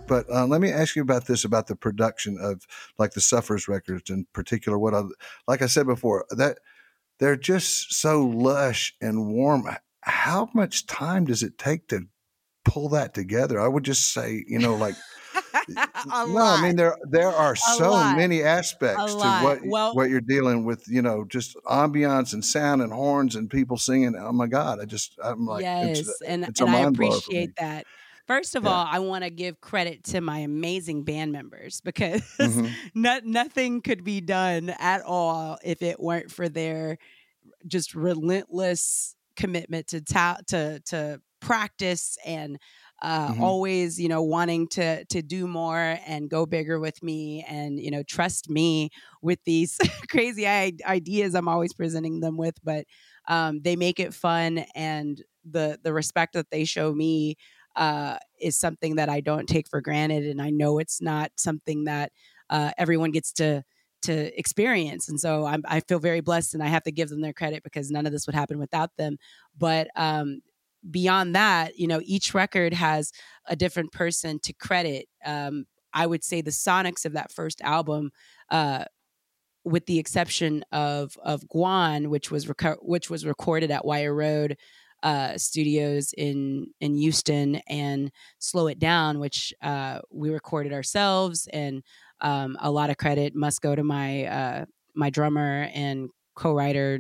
But uh, let me ask you about this about the production of like the Suffers records in particular. What I like I said before that they're just so lush and warm. How much time does it take to pull that together? I would just say, you know, like no, I mean there there are so lot. many aspects to lot. what Well- what you're dealing with. You know, just ambiance and sound and horns and people singing. Oh my God! I just I'm like yes, it's, and it's and I mind blower for me. appreciate that. First of Yeah. all, I want to give credit to my amazing band members because Mhm. no, nothing could be done at all if it weren't for their just relentless commitment to ta- to to practice and uh, Mhm. always you know wanting to to do more and go bigger with me and you know trust me with these crazy ideas i'm always presenting them with but um, they make it fun and the the respect that they show me uh, is something that i don't take for granted and i know it's not something that uh, everyone gets to to experience and so I'm, i feel very blessed and i have to give them their credit because none of this would happen without them but um, beyond that, you know, each record has a different person to credit. Um, I would say the sonics of that first album, uh, with the exception of of Gwan, which was reco- which was recorded at Wire Road uh, Studios in in Houston, and Slow It Down, which uh, we recorded ourselves, and um, a lot of credit must go to my uh, my drummer and co-writer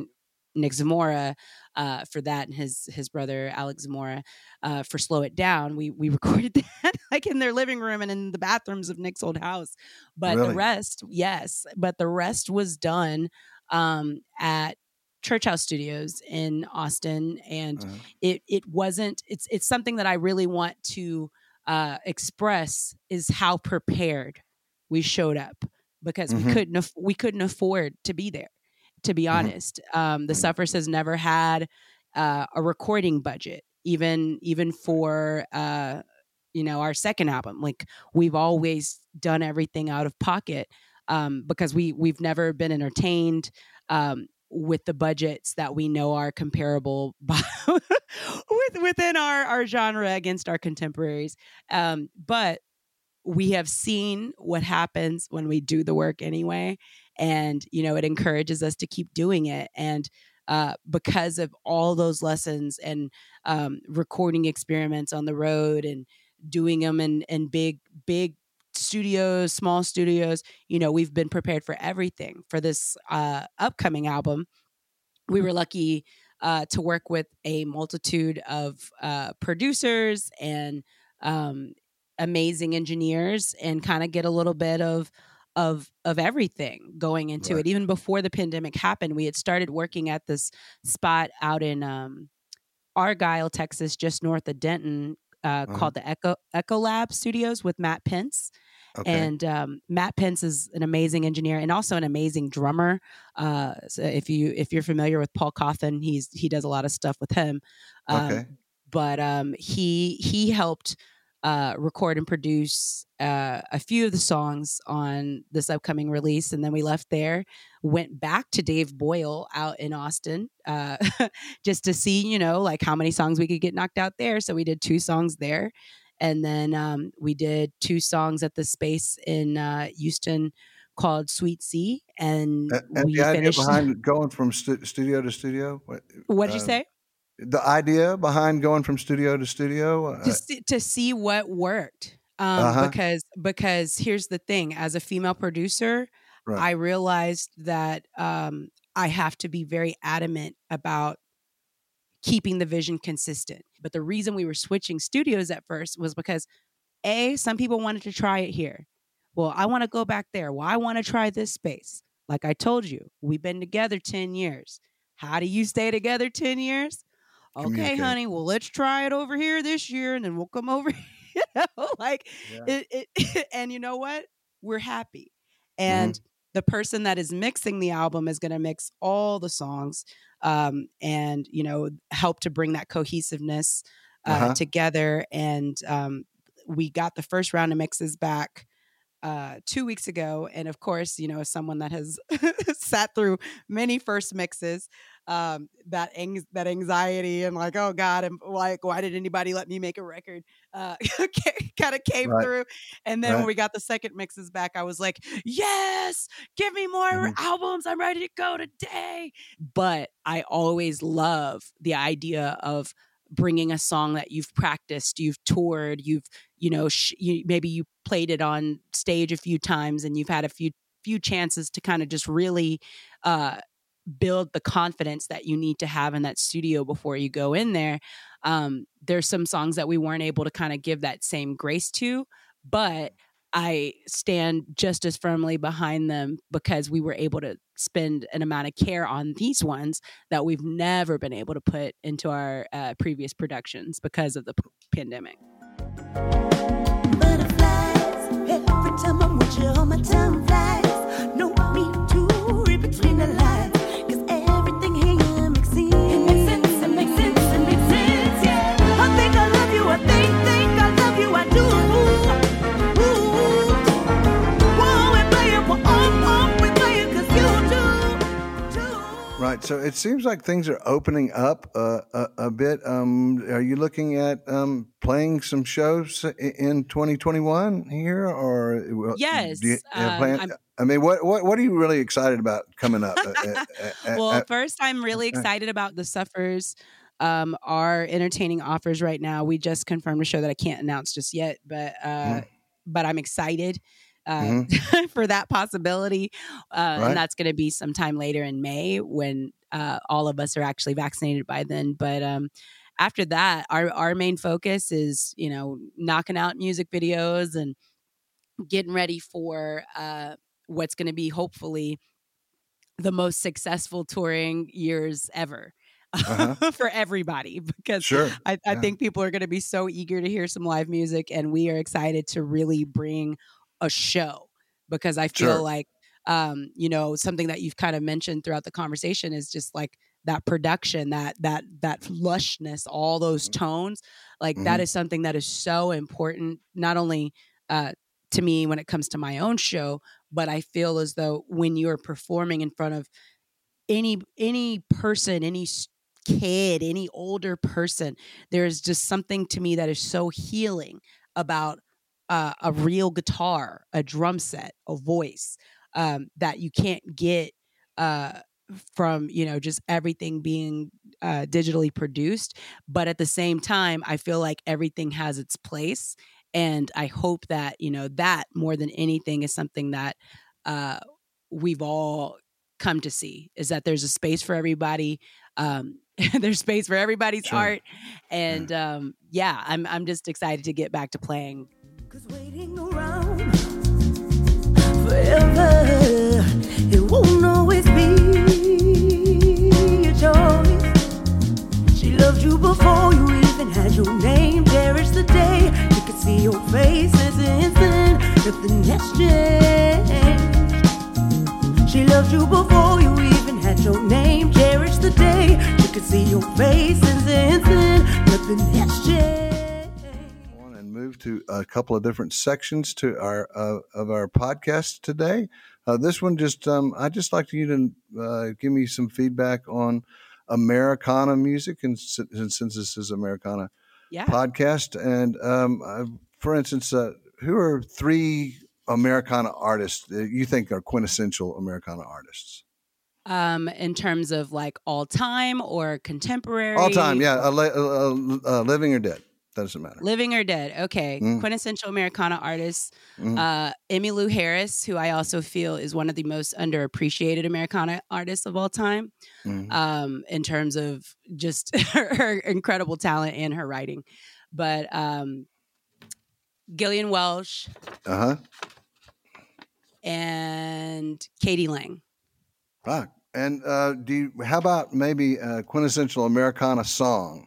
Nick Zamora uh, for that, and his his brother Alex Zamora uh, for "Slow It Down." We we recorded that like in their living room and in the bathrooms of Nick's old house. But Really? the rest, yes, but the rest was done um, at Church House Studios in Austin, and Uh-huh. it it wasn't. It's it's something that I really want to uh, express is how prepared we showed up because Mhm. we couldn't aff- we couldn't afford to be there to be Mhm. honest. Um, the Mhm. Suffers has never had uh, a recording budget, even even for uh, you know our second album. Like we've always done everything out of pocket um, because we we've never been entertained um, with the budgets that we know are comparable with, within our our genre against our contemporaries. Um, but we have seen what happens when we do the work anyway and you know it encourages us to keep doing it and uh, because of all those lessons and um, recording experiments on the road and doing them in, in big big studios small studios you know we've been prepared for everything for this uh, upcoming album we were lucky uh, to work with a multitude of uh, producers and um, amazing engineers and kind of get a little bit of of of everything going into Right. it even before the pandemic happened we had started working at this spot out in um argyle texas just north of denton uh, Uh-huh. called the echo echo lab studios with matt pence Okay. and um, Matt Pence is an amazing engineer and also an amazing drummer. Uh, so if you if you're familiar with Paul Cauthen, he's he does a lot of stuff with him. Um, Okay. But um, he he helped uh, record and produce uh, a few of the songs on this upcoming release, and then we left there, went back to Dave Boyle out in Austin, uh, just to see you know like how many songs we could get knocked out there. So we did two songs there and then um, we did two songs at the space in uh, Houston called Sweet Sea, and and we the idea finished. behind going from stu- studio to studio. What, what did you uh, say? The idea behind going from studio to studio. Uh, Just to, to see what worked, um, Uh-huh. because because here's the thing: as a female producer, Right. I realized that um, I have to be very adamant about keeping the vision consistent. But the reason we were switching studios at first was because A, some people wanted to try it here. Well, I want to go back there. Well, I want to try this space. Like I told you, we've been together 10 years. How do you stay together 10 years? Okay, honey, well, let's try it over here this year and then we'll come over. you know, like Yeah. it, it and you know what? We're happy. Mm-hmm. And the person that is mixing the album is going to mix all the songs um, and you know help to bring that cohesiveness uh, Uh-huh. together and um, we got the first round of mixes back uh, two weeks ago and of course you know as someone that has sat through many first mixes um, that ang- that anxiety and like oh god and like why did anybody let me make a record uh, kind of came Right. through and then when we got the second mixes back i was like yes give me more Mhm. albums i'm ready to go today but i always love the idea of bringing a song that you've practiced you've toured you've you know sh- you, maybe you played it on stage a few times and you've had a few few chances to kind of just really uh build the confidence that you need to have in that studio before you go in there um there's some songs that we weren't able to kind of give that same grace to but I stand just as firmly behind them because we were able to spend an amount of care on these ones that we've never been able to put into our uh, previous productions because of the p- pandemic. No need to read between the lines, Right. So it seems like things are opening up uh, a, a bit. Um, are you looking at um, playing some shows in 2021 here, or Yes, you um, I'm- mean, what, what what are you really excited about coming up? Uh, uh, well, first, I'm really excited about the Suffers. Um, our entertaining offers right now. We just confirmed a show that I can't announce just yet, but uh, Mhm. but I'm excited uh, for that possibility. Uh, Mm-hmm. Right. And that's going to be sometime later in May when uh, all of us are actually vaccinated by then. But um, after that, our our main focus is you know knocking out music videos and getting ready for uh, what's going to be hopefully the most successful touring years ever Uh-huh. for everybody because sure. I, I Yeah. think people are going to be so eager to hear some live music and we are excited to really bring a show because I feel Sure. like um, you know something that you've kind of mentioned throughout the conversation is just like that production that that that lushness all those Mm-hmm. tones like that is something that is so important not only uh, to me when it comes to my own show but I feel as though when you're performing in front of any any person any kid any older person there's just something to me that is so healing about uh, a real guitar a drum set a voice um, that you can't get uh, from you know just everything being uh, digitally produced but at the same time i feel like everything has its place and i hope that you know that more than anything is something that uh, we've all come to see is that there's a space for everybody um, there's space for everybody's Sure. art and um, yeah I'm, I'm just excited to get back to playing Cause waiting around forever, it won't always be a choice. She loved you before you even had your name. Cherish the day you could see your face as an instant. Nothing has changed. She loved you before you even had your name. Cherish the day you could see your face as an instant. Nothing has changed. Move to a couple of different sections to our uh, of our podcast today. Uh, this one just um, I just like you to uh, give me some feedback on Americana music, and si- and since this is Americana yeah podcast, and um, uh, for instance, uh, who are three Americana artists that you think are quintessential Americana artists? um, in terms of like all time or contemporary All time, yeah, uh, li- uh, uh, living or dead, doesn't matter. living or dead okay Mm. quintessential americana artists Mhm. uh emmylou harris who i also feel is one of the most underappreciated americana artists of all time Mhm. um in terms of just her, her incredible talent and her writing but um gillian welch Uh huh. and k.d. lang Right. And uh, do you, how about maybe a quintessential Americana song?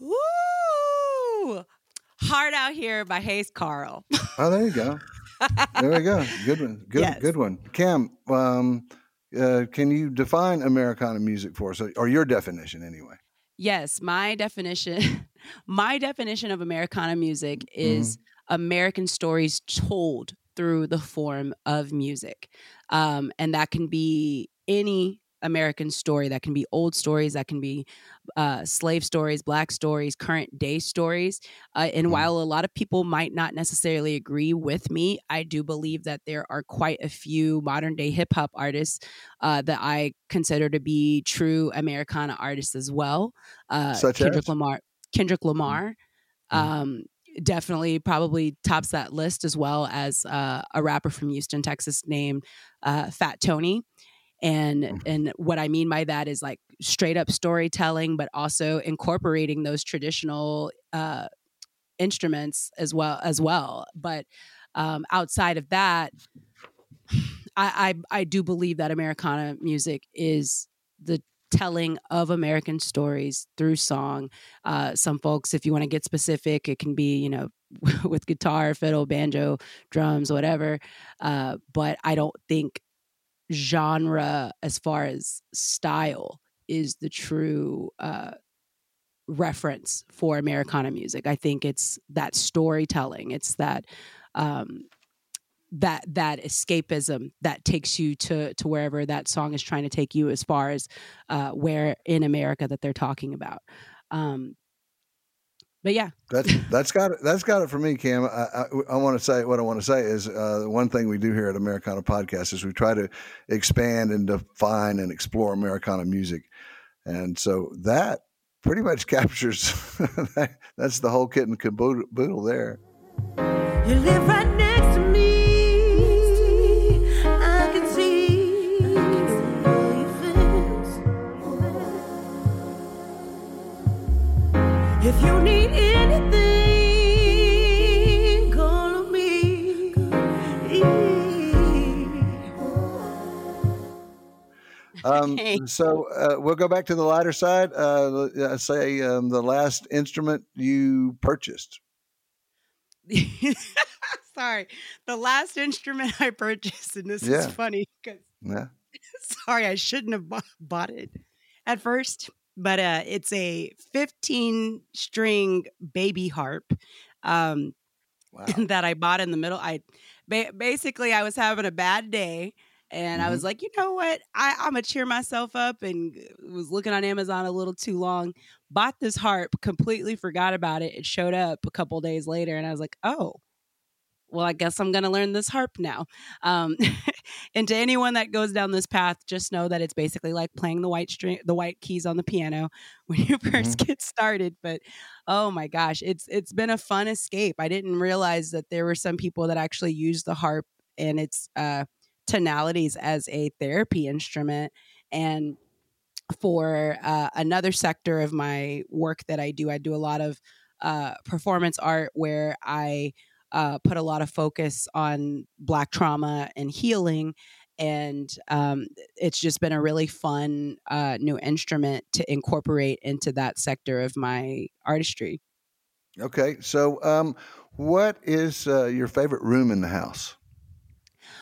Woo! Hard Out Here by Hayes Carll. Oh, there you go. there we go. Good one. Good. Yes. Good one. Kam, um, uh, can you define Americana music for us, or your definition anyway? yes, my definition my definition of Americana music is American stories told through the form of music. Um, and that can be any American story, that can be old stories, that can be uh, slave stories, black stories, current day stories. Uh, and Mhm. while a lot of people might not necessarily agree with me, I do believe that there are quite a few modern day hip hop artists uh, that I consider to be true Americana artists as well. Uh, Such Kendrick as? Lamar. Kendrick Lamar. Mhm. Um, definitely probably tops that list as well as uh, a rapper from Houston, Texas named uh, Fat Tony. And Mhm. and what I mean by that is like straight up storytelling, but also incorporating those traditional uh, instruments as well as well. But um, outside of that, I, I I do believe that Americana music is the telling of American stories through song. Uh, some folks, if you want to get specific, it can be you know with guitar, fiddle, banjo, drums, whatever. Uh, but I don't think genre as far as style is the true uh, reference for Americana music. I think it's that storytelling. It's that um, that that escapism that takes you to to wherever that song is trying to take you, as far as uh, where in America that they're talking about. Um, but yeah, That's that's got it. That's got it for me, Kam. I, I, I want to say what I want to say is uh, one thing we do here at Americana Podcast is we try to expand and define and explore Americana music, and so that pretty much captures that, that's the whole kit and caboodle there. Um, so uh, we'll go back to the lighter side. Uh, uh, say um, the last instrument you purchased. sorry, the last instrument I purchased, and this Yeah. is funny because Yeah. sorry, I shouldn't have bought, bought it at first, but uh, it's a 15 string baby harp um, Wow. that I bought in the middle. I ba- basically I was having a bad day. And I was like, you know what? I, I'm gonna cheer myself up, and was looking on Amazon a little too long. Bought this harp, completely forgot about it. It showed up a couple days later, and I was like, oh, well, I guess I'm going to learn this harp now. Um, and to anyone that goes down this path, just know that it's basically like playing the white string, the white keys on the piano when you 1st get started. But oh my gosh, it's it's been a fun escape. I didn't realize that there were some people that actually use the harp and its uh, tonalities as a therapy instrument. And for uh, another sector of my work that I do, I do a lot of uh, performance art where I uh, put a lot of focus on Black trauma and healing. And um, it's just been a really fun uh, new instrument to incorporate into that sector of my artistry. Okay. So, um, what is uh, your favorite room in the house?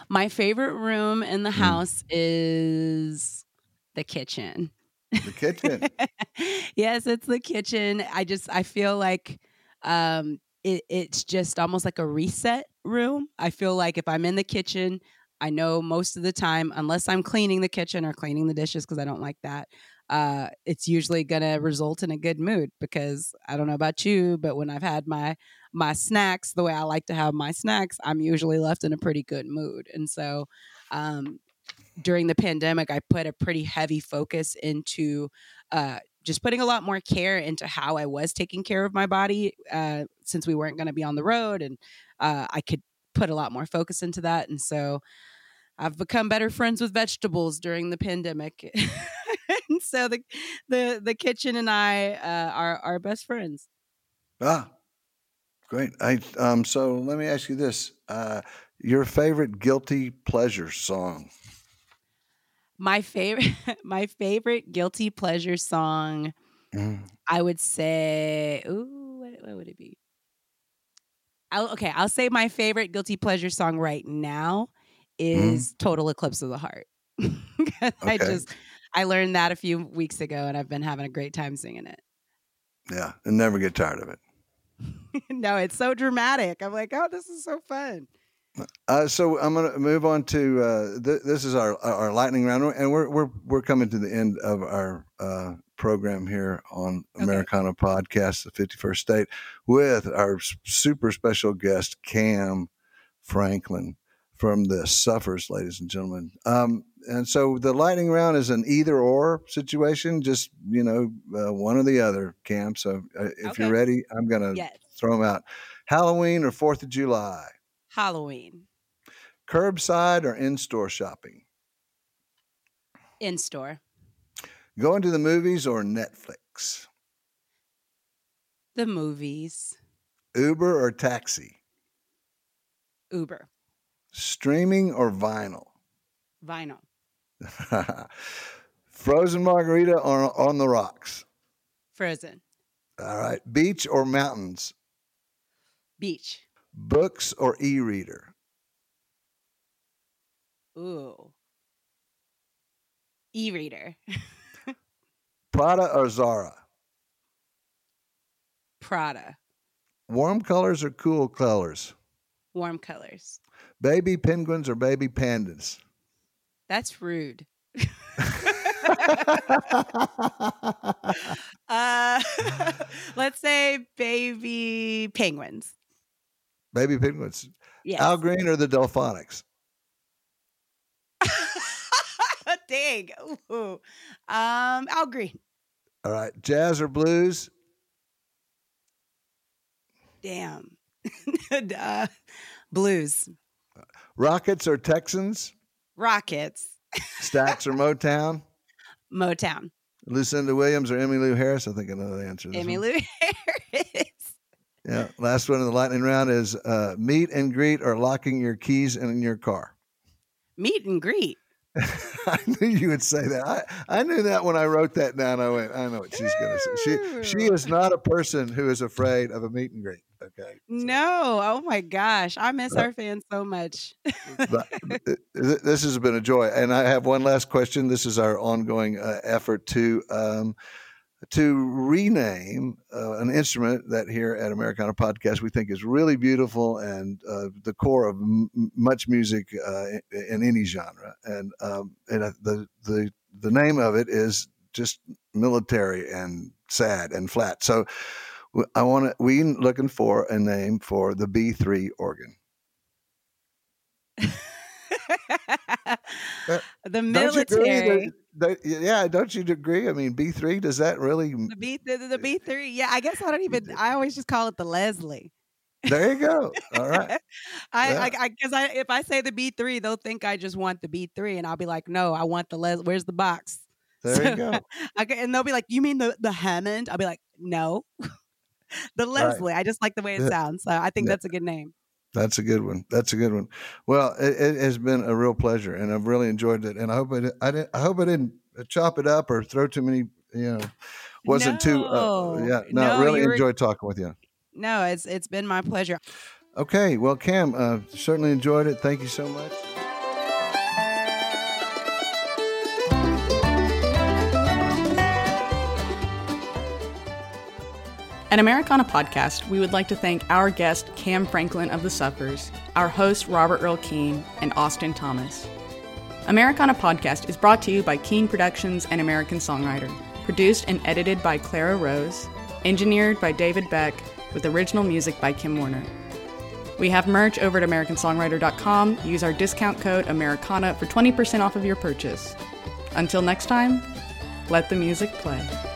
My favorite room in the house is the kitchen. The kitchen. yes, it's the kitchen. I just I feel like um it, it's just almost like a reset room. I feel like if I'm in the kitchen, I know most of the time, unless I'm cleaning the kitchen or cleaning the dishes because I don't like that, uh, it's usually gonna result in a good mood because I don't know about you, but when I've had my my snacks the way I like to have my snacks, I'm usually left in a pretty good mood. And so um during the pandemic, I put a pretty heavy focus into uh, just putting a lot more care into how I was taking care of my body uh, since we weren't going to be on the road, and uh, I could put a lot more focus into that. And so I've become better friends with vegetables during the pandemic, and so the the the kitchen and I uh, are are best friends. ah, great. I um. So let me ask you this: uh, your favorite guilty pleasure song? My favorite my favorite guilty pleasure song. Mm. I would say, ooh, what, what would it be? I'll, okay, I'll say my favorite guilty pleasure song right now is "Total Eclipse of the Heart." 'Cause I just I learned that a few weeks ago, and I've been having a great time singing it. Yeah, and never get tired of it. no, it's so dramatic. I'm like, oh, this is so fun. Uh, so I'm going to move on to uh, th- this is our our lightning round, and we're we're we're coming to the end of our uh, program here on Okay. Americana Podcast, the 51st State, with our super special guest Kam Franklin from the Suffers, ladies and gentlemen. Um, and so the lightning round is an either or situation, just you know uh, one or the other, Kam. So uh, if Okay. you're ready, I'm going to Yes, throw them out. Halloween or Fourth of July. Halloween Curbside or in store shopping? in store. Going to the movies or Netflix? The movies. Uber or taxi? Uber, Streaming or vinyl? vinyl, Frozen margarita or on the rocks? frozen, All right. Beach or mountains? beach. Books or e reader? Ooh. E-reader, Prada or Zara? Prada, Warm colors or cool colors? warm colors. Baby penguins or baby pandas? That's rude. Uh, let's say baby penguins. baby penguins. Yes. Al Green or the Delfonics? Dang. Ooh. Um, Al Green. All right. Jazz or blues? Damn. uh, blues. Rockets or Texans? Rockets. Stax or Motown? Motown. Lucinda Williams or Emmylou Harris? I think I know the answer. Emmy. Lou Harris. Yeah. Last one in the lightning round is uh, meet and greet or locking your keys in your car. Meet and greet. I knew you would say that. I, I knew that when I wrote that down. I went, I know what she's going to say. She she is not a person who is afraid of a meet and greet. Okay. So- No. Oh my gosh. I miss Uh, our fans so much. th- this has been a joy. And I have one last question. This is our ongoing uh, effort to um, to rename uh, an instrument that here at Americana Podcast we think is really beautiful and uh, the core of m- much music uh, in, in any genre. And um, and uh, the the the name of it is just military and sad and flat. So. I want to. We looking for a name for the B three organ. the Don't you agree military. Yeah, don't you agree? I mean, B three does that really? The B the, the eh, B three. Yeah, I guess I don't even I always just call it the Leslie. There you go. All right. I Yeah. I I because I if I say the B three, they'll think I just want the B three, and I'll be like, no, I want the Les. Where's the box? There you go. I, and they'll be like, you mean the the Hammond? I'll be like, no, the Leslie. I just like the way it sounds. So I think Yeah. that's a good name. That's a good one. That's a good one. Well, it, it has been a real pleasure, and I've really enjoyed it. And I hope I, I, didn't, I hope I didn't chop it up or throw too many. You know, wasn't too. Uh, yeah. No, No, really enjoyed talking with you. No, it's it's been my pleasure. Okay. Well, Kam, uh, certainly enjoyed it. Thank you so much. At Americana Podcast, we would like to thank our guest, Kam Franklin of The Suffers, our host, Robert Earl Keen, and Austin Thomas. Americana Podcast is brought to you by Keen Productions and American Songwriter, produced and edited by Clara Rose, engineered by David Beck, with original music by Kim Warner. We have merch over at AmericanSongwriter.com. Use our discount code Americana for 20% off of your purchase. Until next time, let the music play.